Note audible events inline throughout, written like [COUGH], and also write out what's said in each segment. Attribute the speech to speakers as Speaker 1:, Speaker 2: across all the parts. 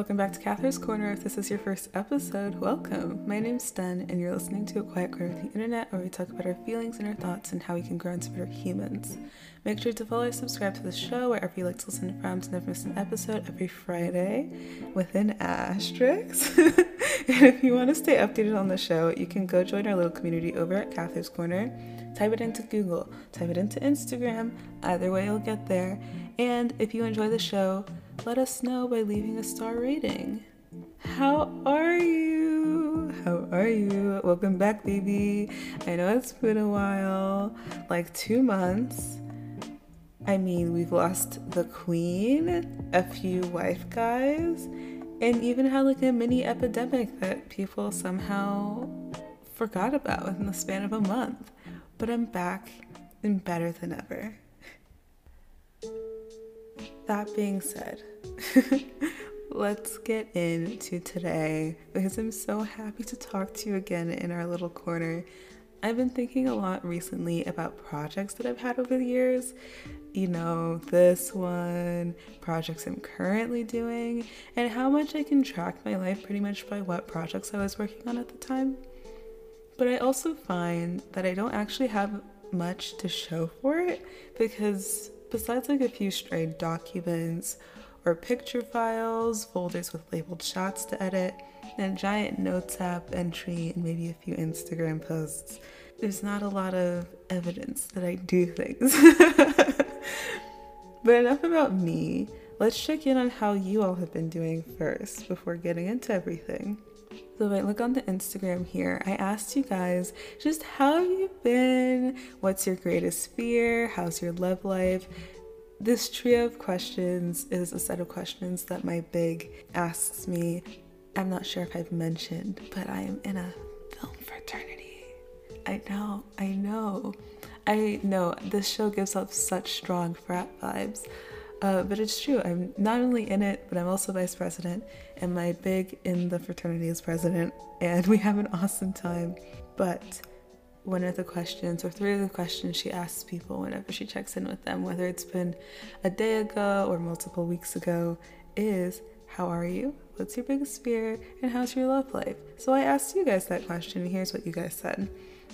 Speaker 1: Welcome back to Cathar's Corner. If this is your first episode, welcome. My name's Sten, and you're listening to a quiet corner of the internet where we talk about our feelings and our thoughts and how we can grow into better humans. Make sure to follow or subscribe to the show wherever you like to listen from to never miss an episode every Friday with an asterisk. [LAUGHS] and if you want to stay updated on the show, you can go join our little community over at Cathar's Corner. Type it into Google, type it into Instagram. Either way, you'll get there. And if you enjoy the show, let us know by leaving a star rating. How are you? How are you? Welcome back, baby. I know it's been a while like two months. I mean, we've lost the queen, a few wife guys, and even had like a mini epidemic that people somehow forgot about in the span of a month. But I'm back and better than ever. That being said, [LAUGHS] let's get into today because I'm so happy to talk to you again in our little corner. I've been thinking a lot recently about projects that I've had over the years. You know, this one, projects I'm currently doing, and how much I can track my life pretty much by what projects I was working on at the time. But I also find that I don't actually have much to show for it because besides like a few strayed documents or picture files, folders with labeled shots to edit, and a giant notes app entry and maybe a few Instagram posts, there's not a lot of evidence that I do things. [LAUGHS] but enough about me. Let's check in on how you all have been doing first before getting into everything. So if I look on the Instagram here, I asked you guys just how have you been? What's your greatest fear? How's your love life? This trio of questions is a set of questions that my big asks me. I'm not sure if I've mentioned, but I am in a film fraternity. I know, I know. I know this show gives off such strong frat vibes. Uh, but it's true. I'm not only in it, but I'm also vice president, and my big in the fraternity is president, and we have an awesome time. But one of the questions, or three of the questions she asks people whenever she checks in with them, whether it's been a day ago or multiple weeks ago, is How are you? What's your biggest fear? And how's your love life? So I asked you guys that question, and here's what you guys said.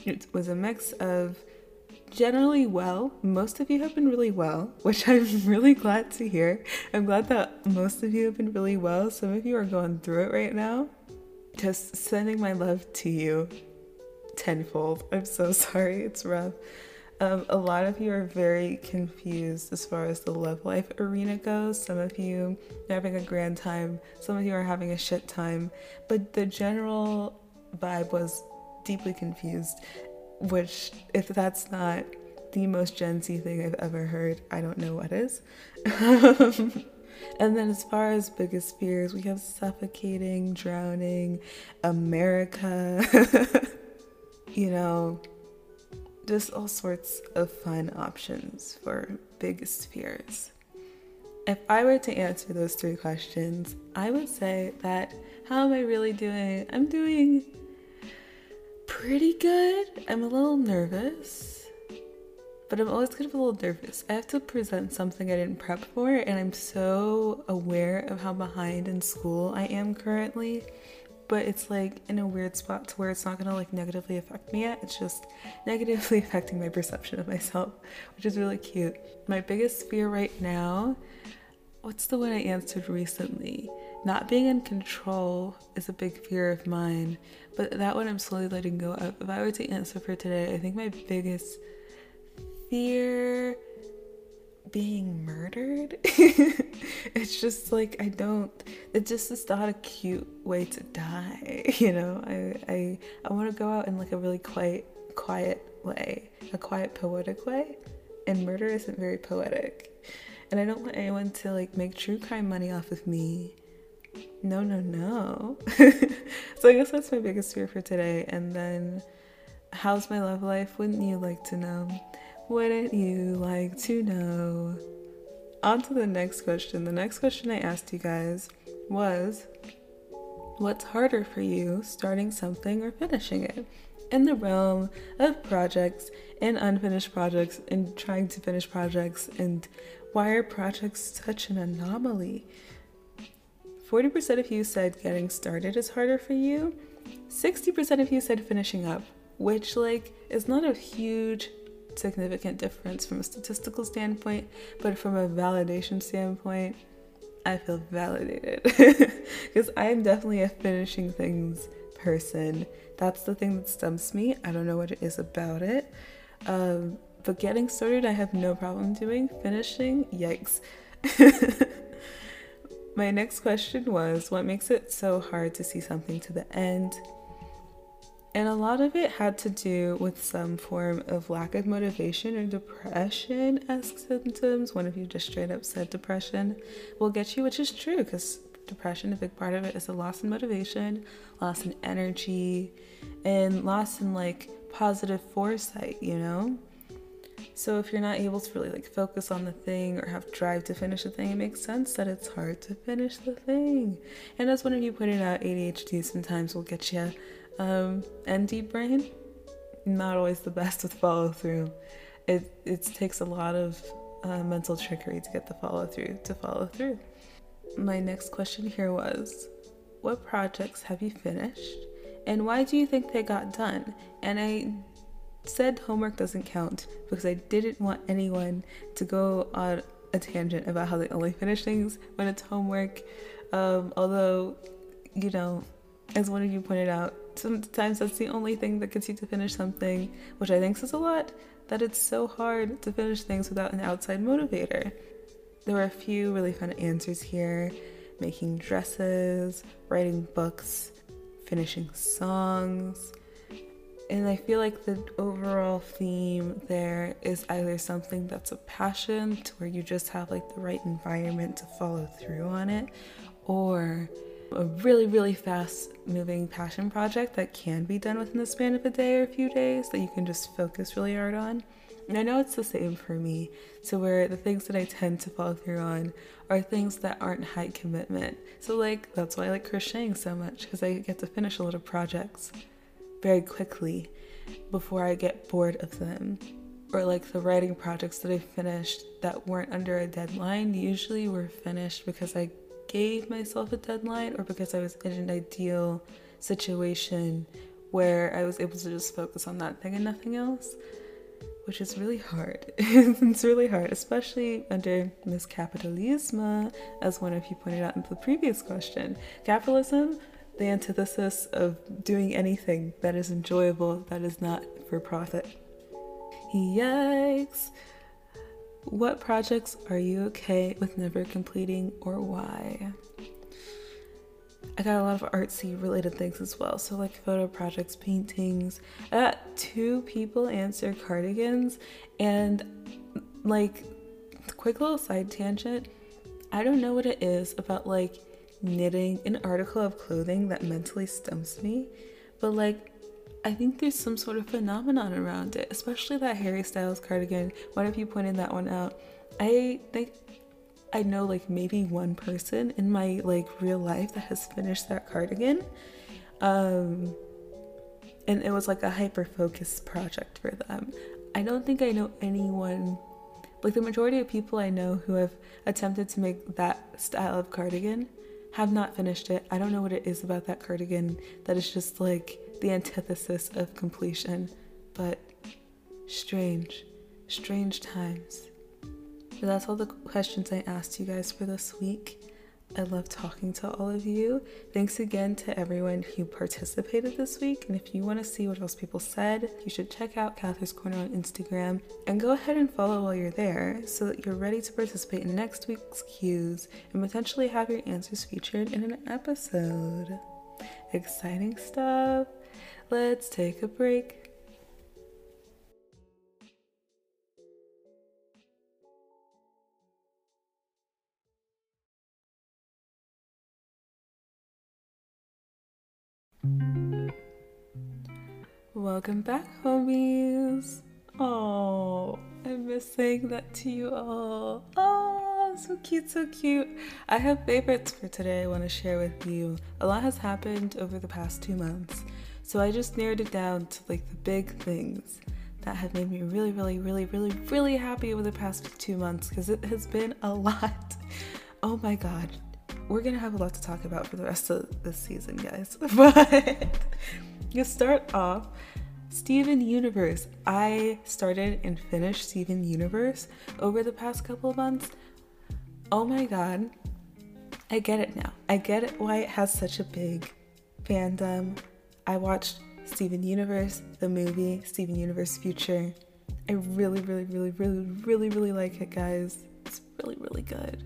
Speaker 1: It was a mix of generally well. Most of you have been really well, which I'm [LAUGHS] really glad to hear. I'm glad that most of you have been really well. Some of you are going through it right now. Just sending my love to you tenfold. I'm so [LAUGHS] sorry, it's rough. Um, a lot of you are very confused as far as the love life arena goes. Some of you are having a grand time, some of you are having a shit time, but the general vibe was deeply confused which, if that's not the most Gen Z thing I've ever heard, I don't know what is. [LAUGHS] and then, as far as biggest fears, we have suffocating, drowning, America, [LAUGHS] you know, just all sorts of fun options for biggest fears. If I were to answer those three questions, I would say that how am I really doing? I'm doing pretty good. I'm a little nervous, but I'm always kind of a little nervous. I have to present something I didn't prep for, and I'm so aware of how behind in school I am currently. But it's like in a weird spot to where it's not gonna like negatively affect me yet. It's just negatively [LAUGHS] affecting my perception of myself, which is really cute. My biggest fear right now, what's the one I answered recently? Not being in control is a big fear of mine, but that one I'm slowly letting go of. If I were to answer for today, I think my biggest fear being murdered. [LAUGHS] it's just like I don't it just is not a cute way to die, [LAUGHS] you know. I I I want to go out in like a really quiet quiet way, a quiet poetic way, and murder isn't very poetic. And I don't want anyone to like make true crime money off of me no, no, no. [LAUGHS] so I guess that's my biggest fear for today. And then, how's my love life? Wouldn't you like to know? Wouldn't you like to know? On to the next question. The next question I asked you guys was What's harder for you, starting something or finishing it? In the realm of projects and unfinished projects and trying to finish projects, and why are projects such an anomaly? 40% of you said getting started is harder for you. 60% of you said finishing up, which like is not a huge significant difference from a statistical standpoint, but from a validation standpoint, I feel validated [LAUGHS] because I am definitely a finishing things person. That's the thing that stumps me. I don't know what it is about it. Um, but getting started, I have no problem doing. Finishing, yikes. [LAUGHS] My next question was what makes it so hard to see something to the end? And a lot of it had to do with some form of lack of motivation or depression as symptoms. One of you just straight up said depression will get you, which is true because depression, a big part of it is a loss in motivation, loss in energy, and loss in like positive foresight, you know? So if you're not able to really like focus on the thing or have drive to finish the thing, it makes sense that it's hard to finish the thing. And as one of you pointed out, ADHD sometimes will get you um, deep brain, not always the best with follow through. It it takes a lot of uh, mental trickery to get the follow through to follow through. My next question here was, what projects have you finished, and why do you think they got done? And I said homework doesn't count because I didn't want anyone to go on a tangent about how they only finish things when it's homework. Um, although, you know, as one of you pointed out, sometimes that's the only thing that gets you to finish something, which I think says a lot, that it's so hard to finish things without an outside motivator. There were a few really fun answers here making dresses, writing books, finishing songs. And I feel like the overall theme there is either something that's a passion to where you just have like the right environment to follow through on it, or a really, really fast moving passion project that can be done within the span of a day or a few days that you can just focus really hard on. And I know it's the same for me, to where the things that I tend to follow through on are things that aren't high commitment. So, like, that's why I like crocheting so much, because I get to finish a lot of projects very quickly before I get bored of them. Or, like, the writing projects that I finished that weren't under a deadline usually were finished because I gave myself a deadline or because I was in an ideal situation where I was able to just focus on that thing and nothing else, which is really hard. [LAUGHS] it's really hard, especially under Miss Capitalism, as one of you pointed out in the previous question. Capitalism, the antithesis of doing anything that is enjoyable, that is not for profit. Yikes! What projects are you okay with never completing or why? I got a lot of artsy related things as well. So, like photo projects, paintings. I got two people answer cardigans, and like, quick little side tangent. I don't know what it is about like knitting an article of clothing that mentally stumps me, but like, I think there's some sort of phenomenon around it, especially that Harry Styles cardigan. One of you pointed that one out. I think I know like maybe one person in my like real life that has finished that cardigan. Um and it was like a hyper focused project for them. I don't think I know anyone like the majority of people I know who have attempted to make that style of cardigan have not finished it. I don't know what it is about that cardigan that is just like the antithesis of completion, but strange, strange times. But that's all the questions I asked you guys for this week. I love talking to all of you. Thanks again to everyone who participated this week. And if you want to see what else people said, you should check out Cathar's Corner on Instagram and go ahead and follow while you're there so that you're ready to participate in next week's cues and potentially have your answers featured in an episode. Exciting stuff. Let's take a break. Welcome back, homies. Oh, I miss saying that to you all. Oh, so cute, so cute. I have favorites for today I want to share with you. A lot has happened over the past two months, so I just narrowed it down to like the big things that have made me really, really, really, really, really happy over the past two months because it has been a [LAUGHS] lot. Oh my god. We're gonna have a lot to talk about for the rest of this season, guys. [LAUGHS] But you start off Steven Universe. I started and finished Steven Universe over the past couple of months. Oh my god. I get it now. I get it why it has such a big fandom. I watched Steven Universe, the movie, Steven Universe Future. I really, really, really, really, really, really like it, guys. It's really, really good.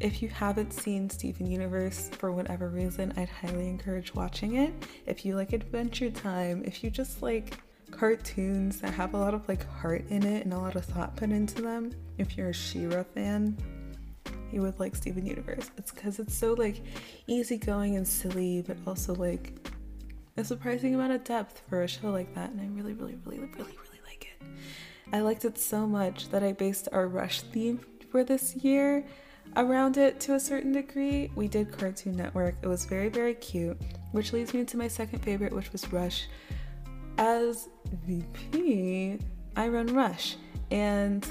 Speaker 1: If you haven't seen Steven Universe for whatever reason, I'd highly encourage watching it. If you like Adventure Time, if you just like cartoons that have a lot of like heart in it and a lot of thought put into them, if you're a She-Ra fan, you would like Steven Universe. It's because it's so like easygoing and silly, but also like a surprising amount of depth for a show like that. And I really, really, really, really, really like it. I liked it so much that I based our Rush theme for this year around it to a certain degree. We did Cartoon Network. It was very, very cute, which leads me to my second favorite, which was Rush. As VP, I run Rush, and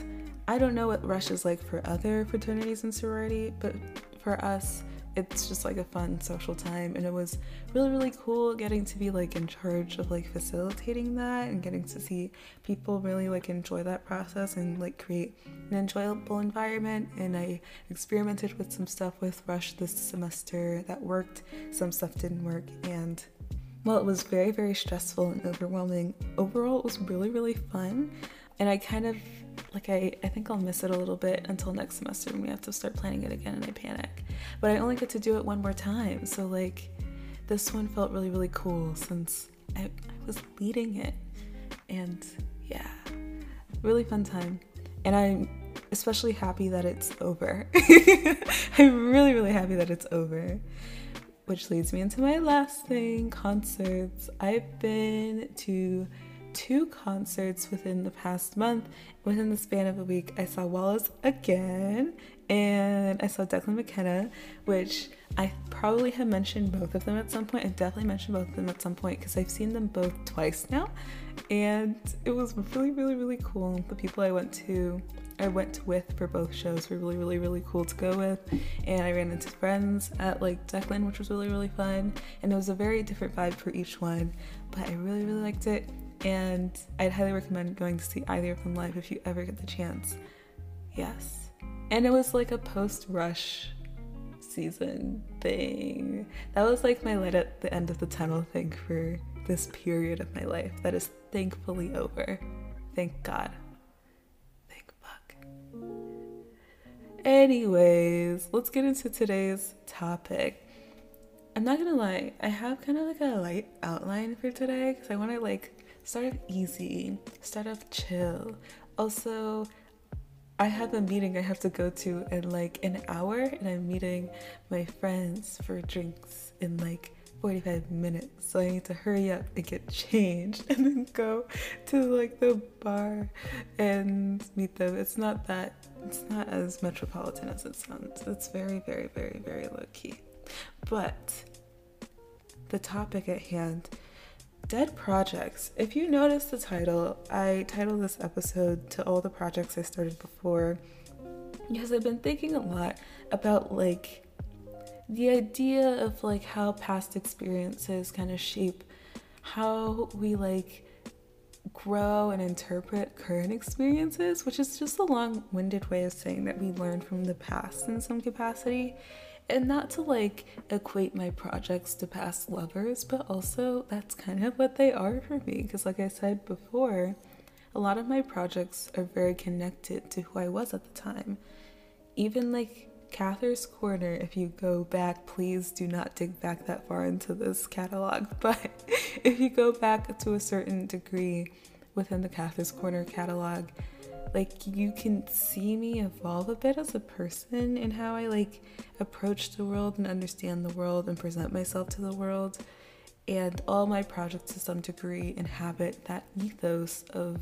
Speaker 1: I don't know what Rush is like for other fraternities and sorority, but for us, it's just like a fun social time and it was really really cool getting to be like in charge of like facilitating that and getting to see people really like enjoy that process and like create an enjoyable environment and I experimented with some stuff with Rush this semester that worked some stuff didn't work and while it was very very stressful and overwhelming overall it was really really fun and I kind of like I, I think I'll miss it a little bit until next semester when we have to start planning it again and I panic. But I only get to do it one more time. So like this one felt really, really cool since I, I was leading it. And yeah, really fun time. And I'm especially happy that it's over. [LAUGHS] I'm really, really happy that it's over. Which leads me into my last thing concerts. I've been to two concerts within the past month. Within the span of a week, I saw Wallace again and I saw Declan McKenna, which I probably have mentioned both of them at some point. I definitely mentioned both of them at some point because I've seen them both twice now, and it was really, really, really cool. The people I went to, I went with for both shows were really, really, really cool to go with, and I ran into friends at like Declan, which was really, really fun, and it was a very different vibe for each one, but I really, really liked it and I'd highly recommend going to see either of them live if you ever get the chance. Yes. And it was like a post rush season thing. That was like my light at the end of the tunnel thing for this period of my life that is thankfully over. Thank God. Thank fuck. Anyways, let's get into today's topic. I'm not gonna lie, I have kind of like a light outline for today because I want to like start off easy, start off chill. Also, I have a meeting I have to go to in like an hour, and I'm meeting my friends for drinks in like 45 minutes. So I need to hurry up and get changed [LAUGHS] and then go to like the bar and meet them. It's not that, it's not as metropolitan as it sounds. It's very, very, very, very low key. But the topic at hand Dead Projects. If you notice the title, I titled this episode to all the projects I started before because I've been thinking a lot about like the idea of like how past experiences kind of shape how we like grow and interpret current experiences, which is just a long winded way of saying that we learn from the past in some capacity and not to like equate my projects to past lovers, but also that's kind of what they are for me. Because, like I said before, a lot of my projects are very connected to who I was at the time. Even like Cathar's Corner, if you go back, please do not dig back that far into this catalog. [LAUGHS] But if you go back to a certain degree within the Cathar's Corner catalog, like you can see me evolve a bit as a person and how I like approach the world and understand the world and present myself to the world. And all my projects to some degree inhabit that ethos of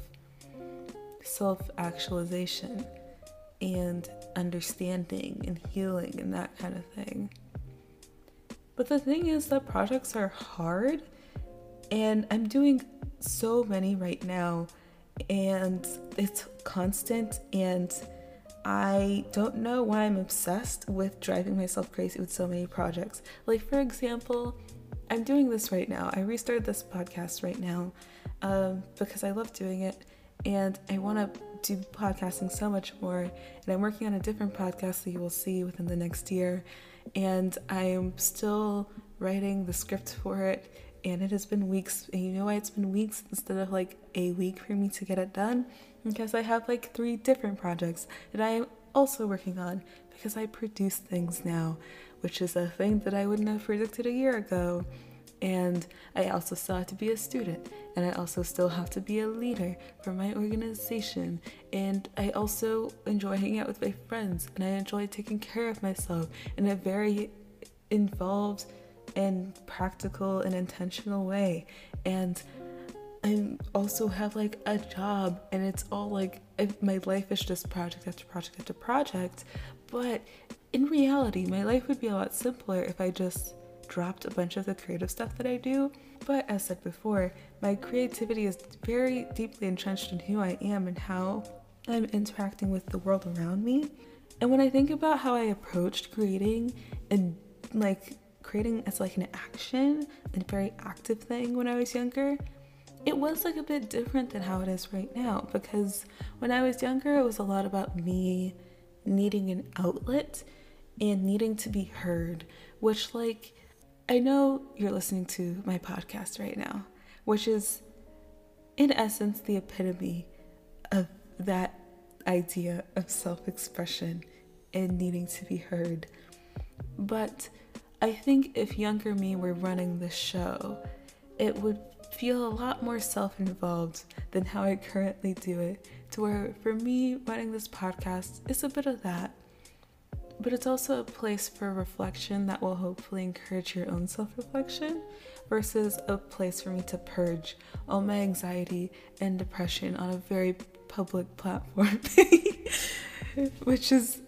Speaker 1: self actualization and understanding and healing and that kind of thing. But the thing is that projects are hard, and I'm doing so many right now and it's constant and I don't know why I'm obsessed with driving myself crazy with so many projects. Like, for example, I'm doing this right now. I restarted this podcast right now um, because I love doing it and I want to do podcasting so much more. And I'm working on a different podcast that you will see within the next year. And I am still writing the script for it. And it has been weeks. And you know why it's been weeks instead of like a week for me to get it done? Because I have like three different projects that I am also working on because I produce things now, which is a thing that I wouldn't have predicted a year ago. And I also still have to be a student, and I also still have to be a leader for my organization. And I also enjoy hanging out with my friends, and I enjoy taking care of myself in a very involved and practical and intentional way. And I also have like a job, and it's all like my life is just project after project after project. But in reality, my life would be a lot simpler if I just dropped a bunch of the creative stuff that I do. But as said before, my creativity is very deeply entrenched in who I am and how I'm interacting with the world around me. And when I think about how I approached creating and like creating as like an action and very active thing when I was younger, it was like a bit different than how it is right now because when I was younger, it was a lot about me needing an outlet and needing to be heard, which like I know you're listening to my podcast right now, which is in essence the epitome of that idea of self expression and needing to be heard. But I think if younger me were running the show, it would feel a lot more self involved than how I currently do it. To where for me, running this podcast is a bit of that but it's also a place for reflection that will hopefully encourage your own self reflection versus a place for me to purge all my anxiety and depression on a very public platform, [LAUGHS] which is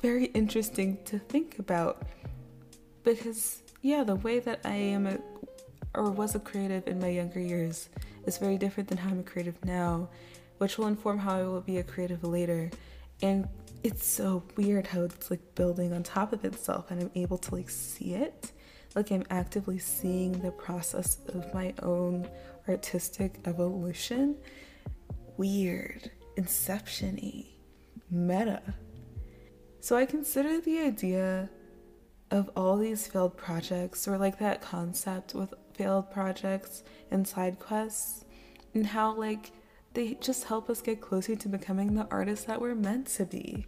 Speaker 1: very interesting to think about because, yeah, the way that I am a, or was a creative in my younger years is very different than how I'm a creative now, which will inform how I will be a creative later. And it's so weird how it's like building on top of itself and I'm able to like see it. Like I'm actively seeing the process of my own artistic evolution. Weird, inception y, meta. So I consider the idea of all these failed projects or like that concept with failed projects and side quests and how like they just help us get closer to becoming the artists that we're meant to be.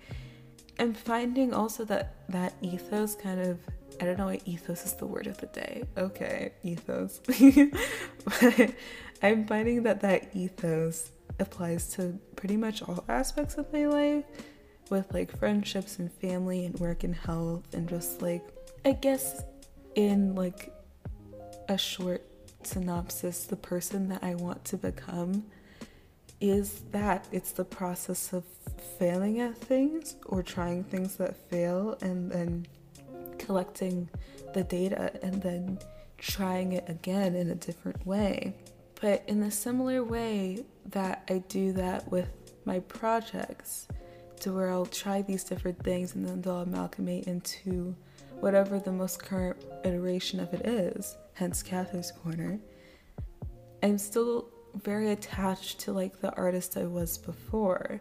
Speaker 1: And finding also that that ethos kind of I don't know why ethos is the word of the day. Okay, ethos. [LAUGHS] but I'm finding that that ethos applies to pretty much all aspects of my life with like friendships and family and work and health and just like I guess in like a short synopsis the person that I want to become is that it's the process of failing at things or trying things that fail and then collecting the data and then trying it again in a different way. But in a similar way that I do that with my projects, to where I'll try these different things and then they'll amalgamate into whatever the most current iteration of it is, hence Cathar's Corner. I'm still very attached to like the artist I was before.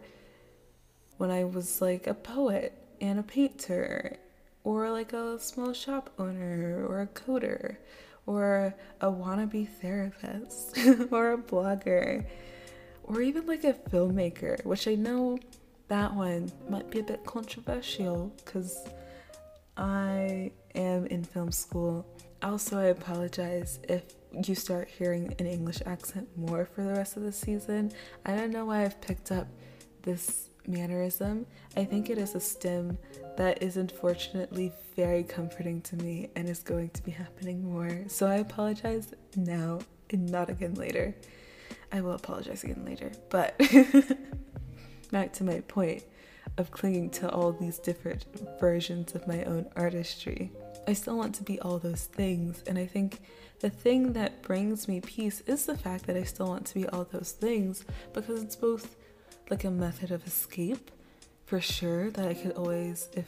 Speaker 1: When I was like a poet and a painter, or like a small shop owner, or a coder, or a wannabe therapist, [LAUGHS] or a blogger, or even like a filmmaker, which I know that one might be a bit controversial because I am in film school. Also, I apologize if you start hearing an English accent more for the rest of the season. I don't know why I've picked up this mannerism. I think it is a stim that is unfortunately very comforting to me and is going to be happening more. So I apologize now and not again later. I will apologize again later. But [LAUGHS] back to my point of clinging to all these different versions of my own artistry. I still want to be all those things, and I think the thing that brings me peace is the fact that I still want to be all those things because it's both like a method of escape for sure that I could always, if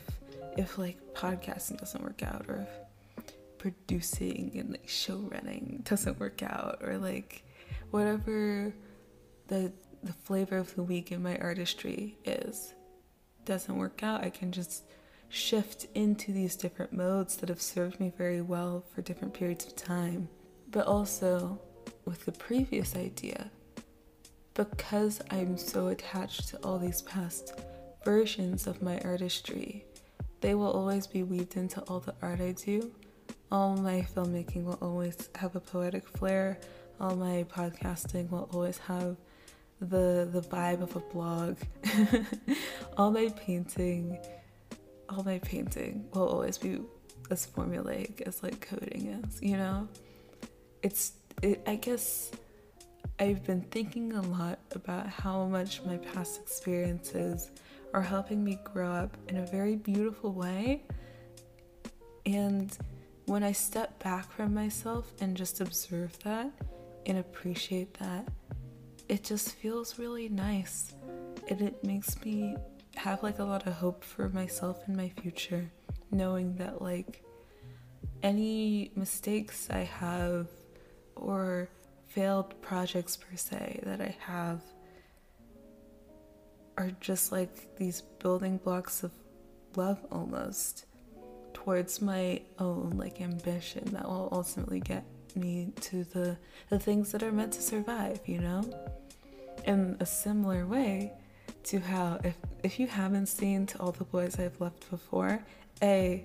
Speaker 1: if like podcasting doesn't work out, or if producing and like show running doesn't work out, or like whatever the the flavor of the week in my artistry is doesn't work out, I can just shift into these different modes that have served me very well for different periods of time. But also with the previous idea, because I'm so attached to all these past versions of my artistry, they will always be weaved into all the art I do. All my filmmaking will always have a poetic flair. All my podcasting will always have the the vibe of a blog. [LAUGHS] all my painting, all my painting will always be as formulaic as like coding is, you know? It's it I guess I've been thinking a lot about how much my past experiences are helping me grow up in a very beautiful way. And when I step back from myself and just observe that and appreciate that, it just feels really nice. And it makes me have like a lot of hope for myself and my future, knowing that like any mistakes I have or failed projects per se that I have are just like these building blocks of love almost towards my own like ambition that will ultimately get me to the the things that are meant to survive, you know? In a similar way to how if if you haven't seen to all the boys I've left before, A,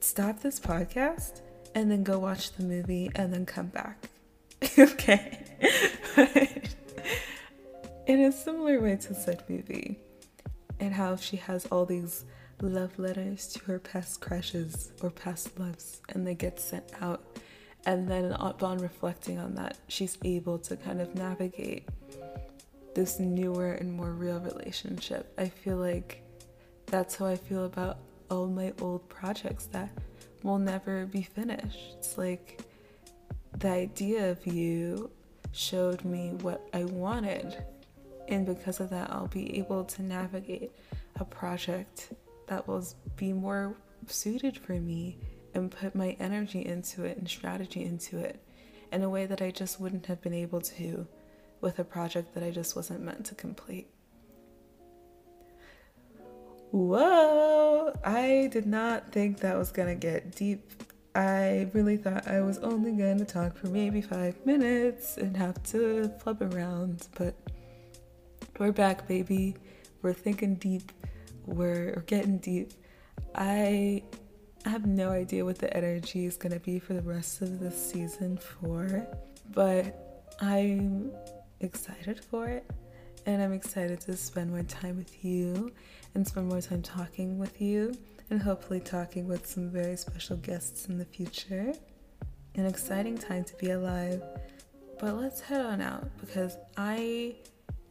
Speaker 1: stop this podcast and then go watch the movie and then come back. [LAUGHS] okay. [LAUGHS] in a similar way to said movie, and how she has all these love letters to her past crushes or past loves, and they get sent out. And then, upon reflecting on that, she's able to kind of navigate this newer and more real relationship. I feel like that's how I feel about all my old projects that will never be finished. It's like the idea of you showed me what I wanted and because of that, I'll be able to navigate a project that will be more suited for me and put my energy into it and strategy into it in a way that I just wouldn't have been able to with a project that I just wasn't meant to complete. Whoa! I did not think that was gonna get deep. I really thought I was only gonna talk for maybe five minutes and have to flub around, but we're back, baby. We're thinking deep. We're, we're getting deep. I have no idea what the energy is going to be for the rest of the season four, but I'm excited for it. And I'm excited to spend more time with you and spend more time talking with you and hopefully talking with some very special guests in the future. An exciting time to be alive. But let's head on out because I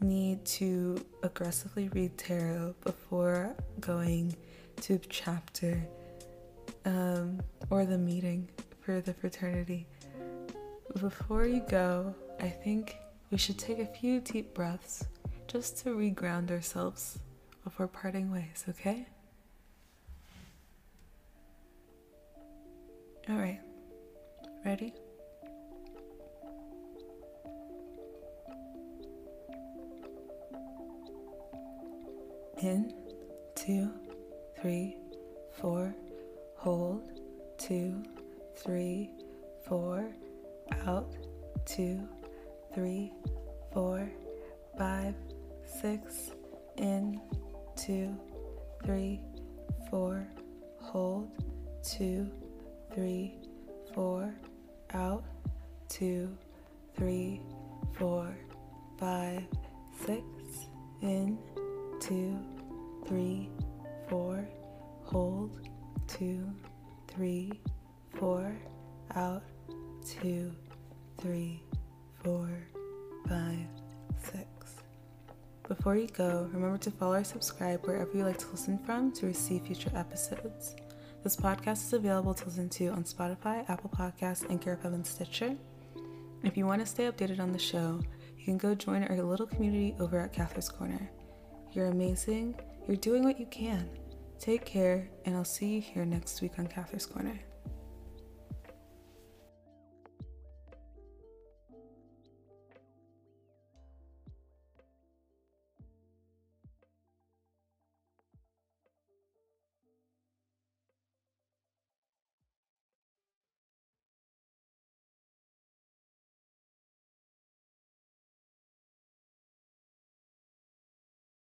Speaker 1: need to aggressively read tarot before going to chapter um, or the meeting for the fraternity. Before you go, I think we should take a few deep breaths just to reground ourselves before parting ways, okay? All right, ready? In, two, three, four, hold, two, three, four, out, two, three, four, five, six, in, two, three, four, hold, two, three, four, out, two, three, four, five, six, in, two, three, four, hold, two, three, four, out, two, three, four, five, six. Before you go, remember to follow or subscribe wherever you like to listen from to receive future episodes. This podcast is available to listen to on Spotify, Apple Podcasts, Anchor FM, and Stitcher. If you want to stay updated on the show, you can go join our little community over at Cathar's Corner. You're amazing, You're doing what you can. Take care, and I'll see you here next week on Cathar's Corner.